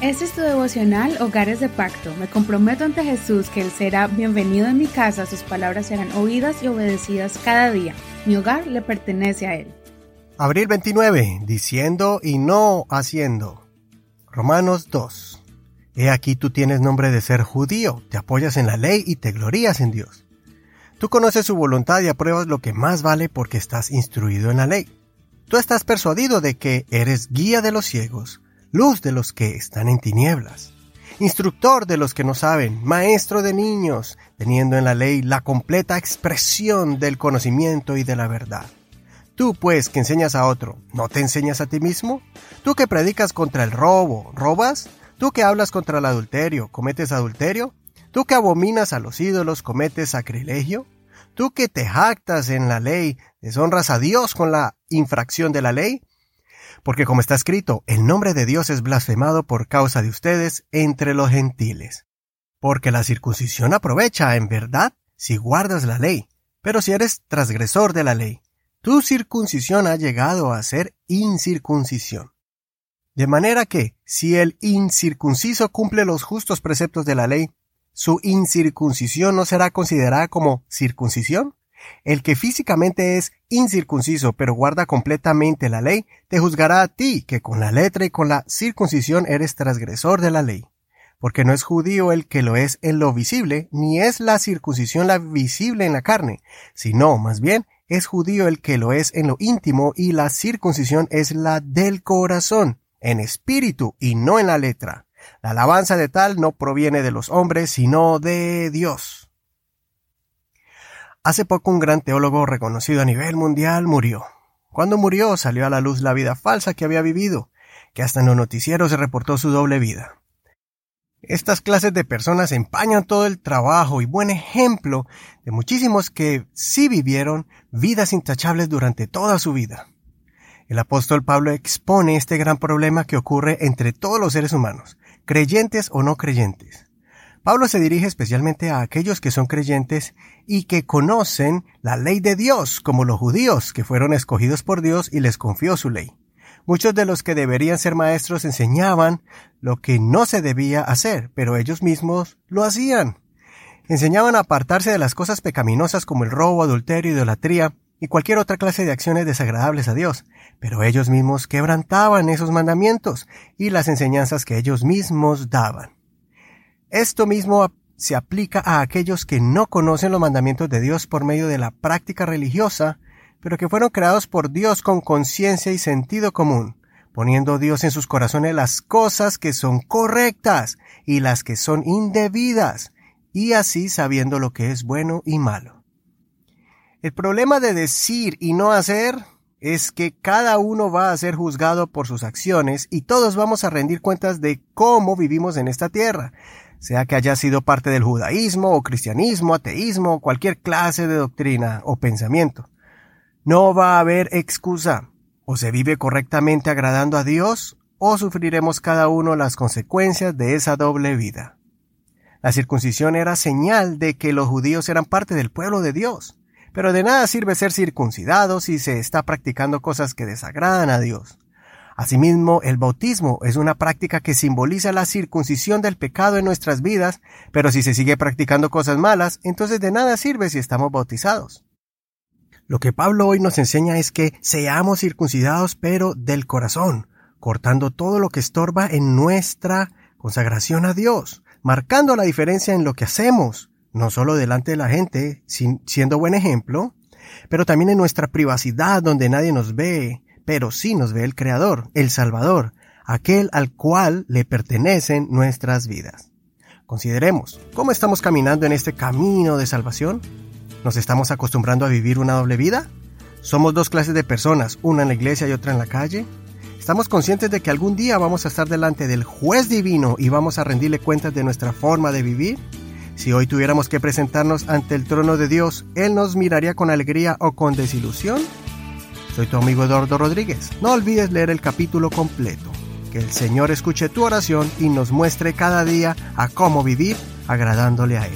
Este es tu devocional Hogares de Pacto. Me comprometo ante Jesús que Él será bienvenido en mi casa, sus palabras serán oídas y obedecidas cada día. Mi hogar le pertenece a Él. Abril 29, diciendo y no haciendo. Romanos 2. He aquí tú tienes nombre de ser judío, te apoyas en la ley y te glorías en Dios. Tú conoces su voluntad y apruebas lo que más vale porque estás instruido en la ley. Tú estás persuadido de que eres guía de los ciegos, luz de los que están en tinieblas, instructor de los que no saben, maestro de niños, teniendo en la ley la completa expresión del conocimiento y de la verdad. Tú, pues, que enseñas a otro, ¿no te enseñas a ti mismo? Tú que predicas contra el robo, ¿robas? Tú que hablas contra el adulterio, ¿cometes adulterio? Tú que abominas a los ídolos, ¿cometes sacrilegio? Tú que te jactas en la ley, deshonras a Dios con la infracción de la ley? Porque como está escrito, el nombre de Dios es blasfemado por causa de ustedes entre los gentiles. Porque la circuncisión aprovecha, en verdad, si guardas la ley, pero si eres transgresor de la ley, tu circuncisión ha llegado a ser incircuncisión. De manera que, si el incircunciso cumple los justos preceptos de la ley, su incircuncisión no será considerada como circuncisión. El que físicamente es incircunciso pero guarda completamente la ley, te juzgará a ti, que con la letra y con la circuncisión eres transgresor de la ley. Porque no es judío el que lo es en lo visible, ni es la circuncisión la visible en la carne, sino, más bien, es judío el que lo es en lo íntimo y la circuncisión es la del corazón, en espíritu y no en la letra. La alabanza de tal no proviene de los hombres, sino de Dios. Hace poco un gran teólogo reconocido a nivel mundial murió. Cuando murió salió a la luz la vida falsa que había vivido, que hasta en los noticieros se reportó su doble vida. Estas clases de personas empañan todo el trabajo y buen ejemplo de muchísimos que sí vivieron vidas intachables durante toda su vida. El apóstol Pablo expone este gran problema que ocurre entre todos los seres humanos, creyentes o no creyentes. Pablo se dirige especialmente a aquellos que son creyentes y que conocen la ley de Dios, como los judíos, que fueron escogidos por Dios y les confió su ley. Muchos de los que deberían ser maestros enseñaban lo que no se debía hacer, pero ellos mismos lo hacían. Enseñaban a apartarse de las cosas pecaminosas como el robo, adulterio, idolatría y cualquier otra clase de acciones desagradables a Dios, pero ellos mismos quebrantaban esos mandamientos y las enseñanzas que ellos mismos daban. Esto mismo se aplica a aquellos que no conocen los mandamientos de Dios por medio de la práctica religiosa, pero que fueron creados por Dios con conciencia y sentido común, poniendo Dios en sus corazones las cosas que son correctas y las que son indebidas, y así sabiendo lo que es bueno y malo. El problema de decir y no hacer es que cada uno va a ser juzgado por sus acciones y todos vamos a rendir cuentas de cómo vivimos en esta tierra, sea que haya sido parte del judaísmo o cristianismo, ateísmo o cualquier clase de doctrina o pensamiento. No va a haber excusa. O se vive correctamente agradando a Dios, o sufriremos cada uno las consecuencias de esa doble vida. La circuncisión era señal de que los judíos eran parte del pueblo de Dios, pero de nada sirve ser circuncidados si se está practicando cosas que desagradan a Dios. Asimismo, el bautismo es una práctica que simboliza la circuncisión del pecado en nuestras vidas, pero si se sigue practicando cosas malas, entonces de nada sirve si estamos bautizados. Lo que Pablo hoy nos enseña es que seamos circuncidados pero del corazón, cortando todo lo que estorba en nuestra consagración a Dios, marcando la diferencia en lo que hacemos, no solo delante de la gente, siendo buen ejemplo, pero también en nuestra privacidad donde nadie nos ve, pero sí nos ve el Creador, el Salvador, aquel al cual le pertenecen nuestras vidas. Consideremos, ¿cómo estamos caminando en este camino de salvación? ¿Nos estamos acostumbrando a vivir una doble vida? ¿Somos dos clases de personas, una en la iglesia y otra en la calle? ¿Estamos conscientes de que algún día vamos a estar delante del juez divino y vamos a rendirle cuentas de nuestra forma de vivir? Si hoy tuviéramos que presentarnos ante el trono de Dios, ¿Él nos miraría con alegría o con desilusión? Soy tu amigo Eduardo Rodríguez. No olvides leer el capítulo completo. Que el Señor escuche tu oración y nos muestre cada día a cómo vivir agradándole a Él.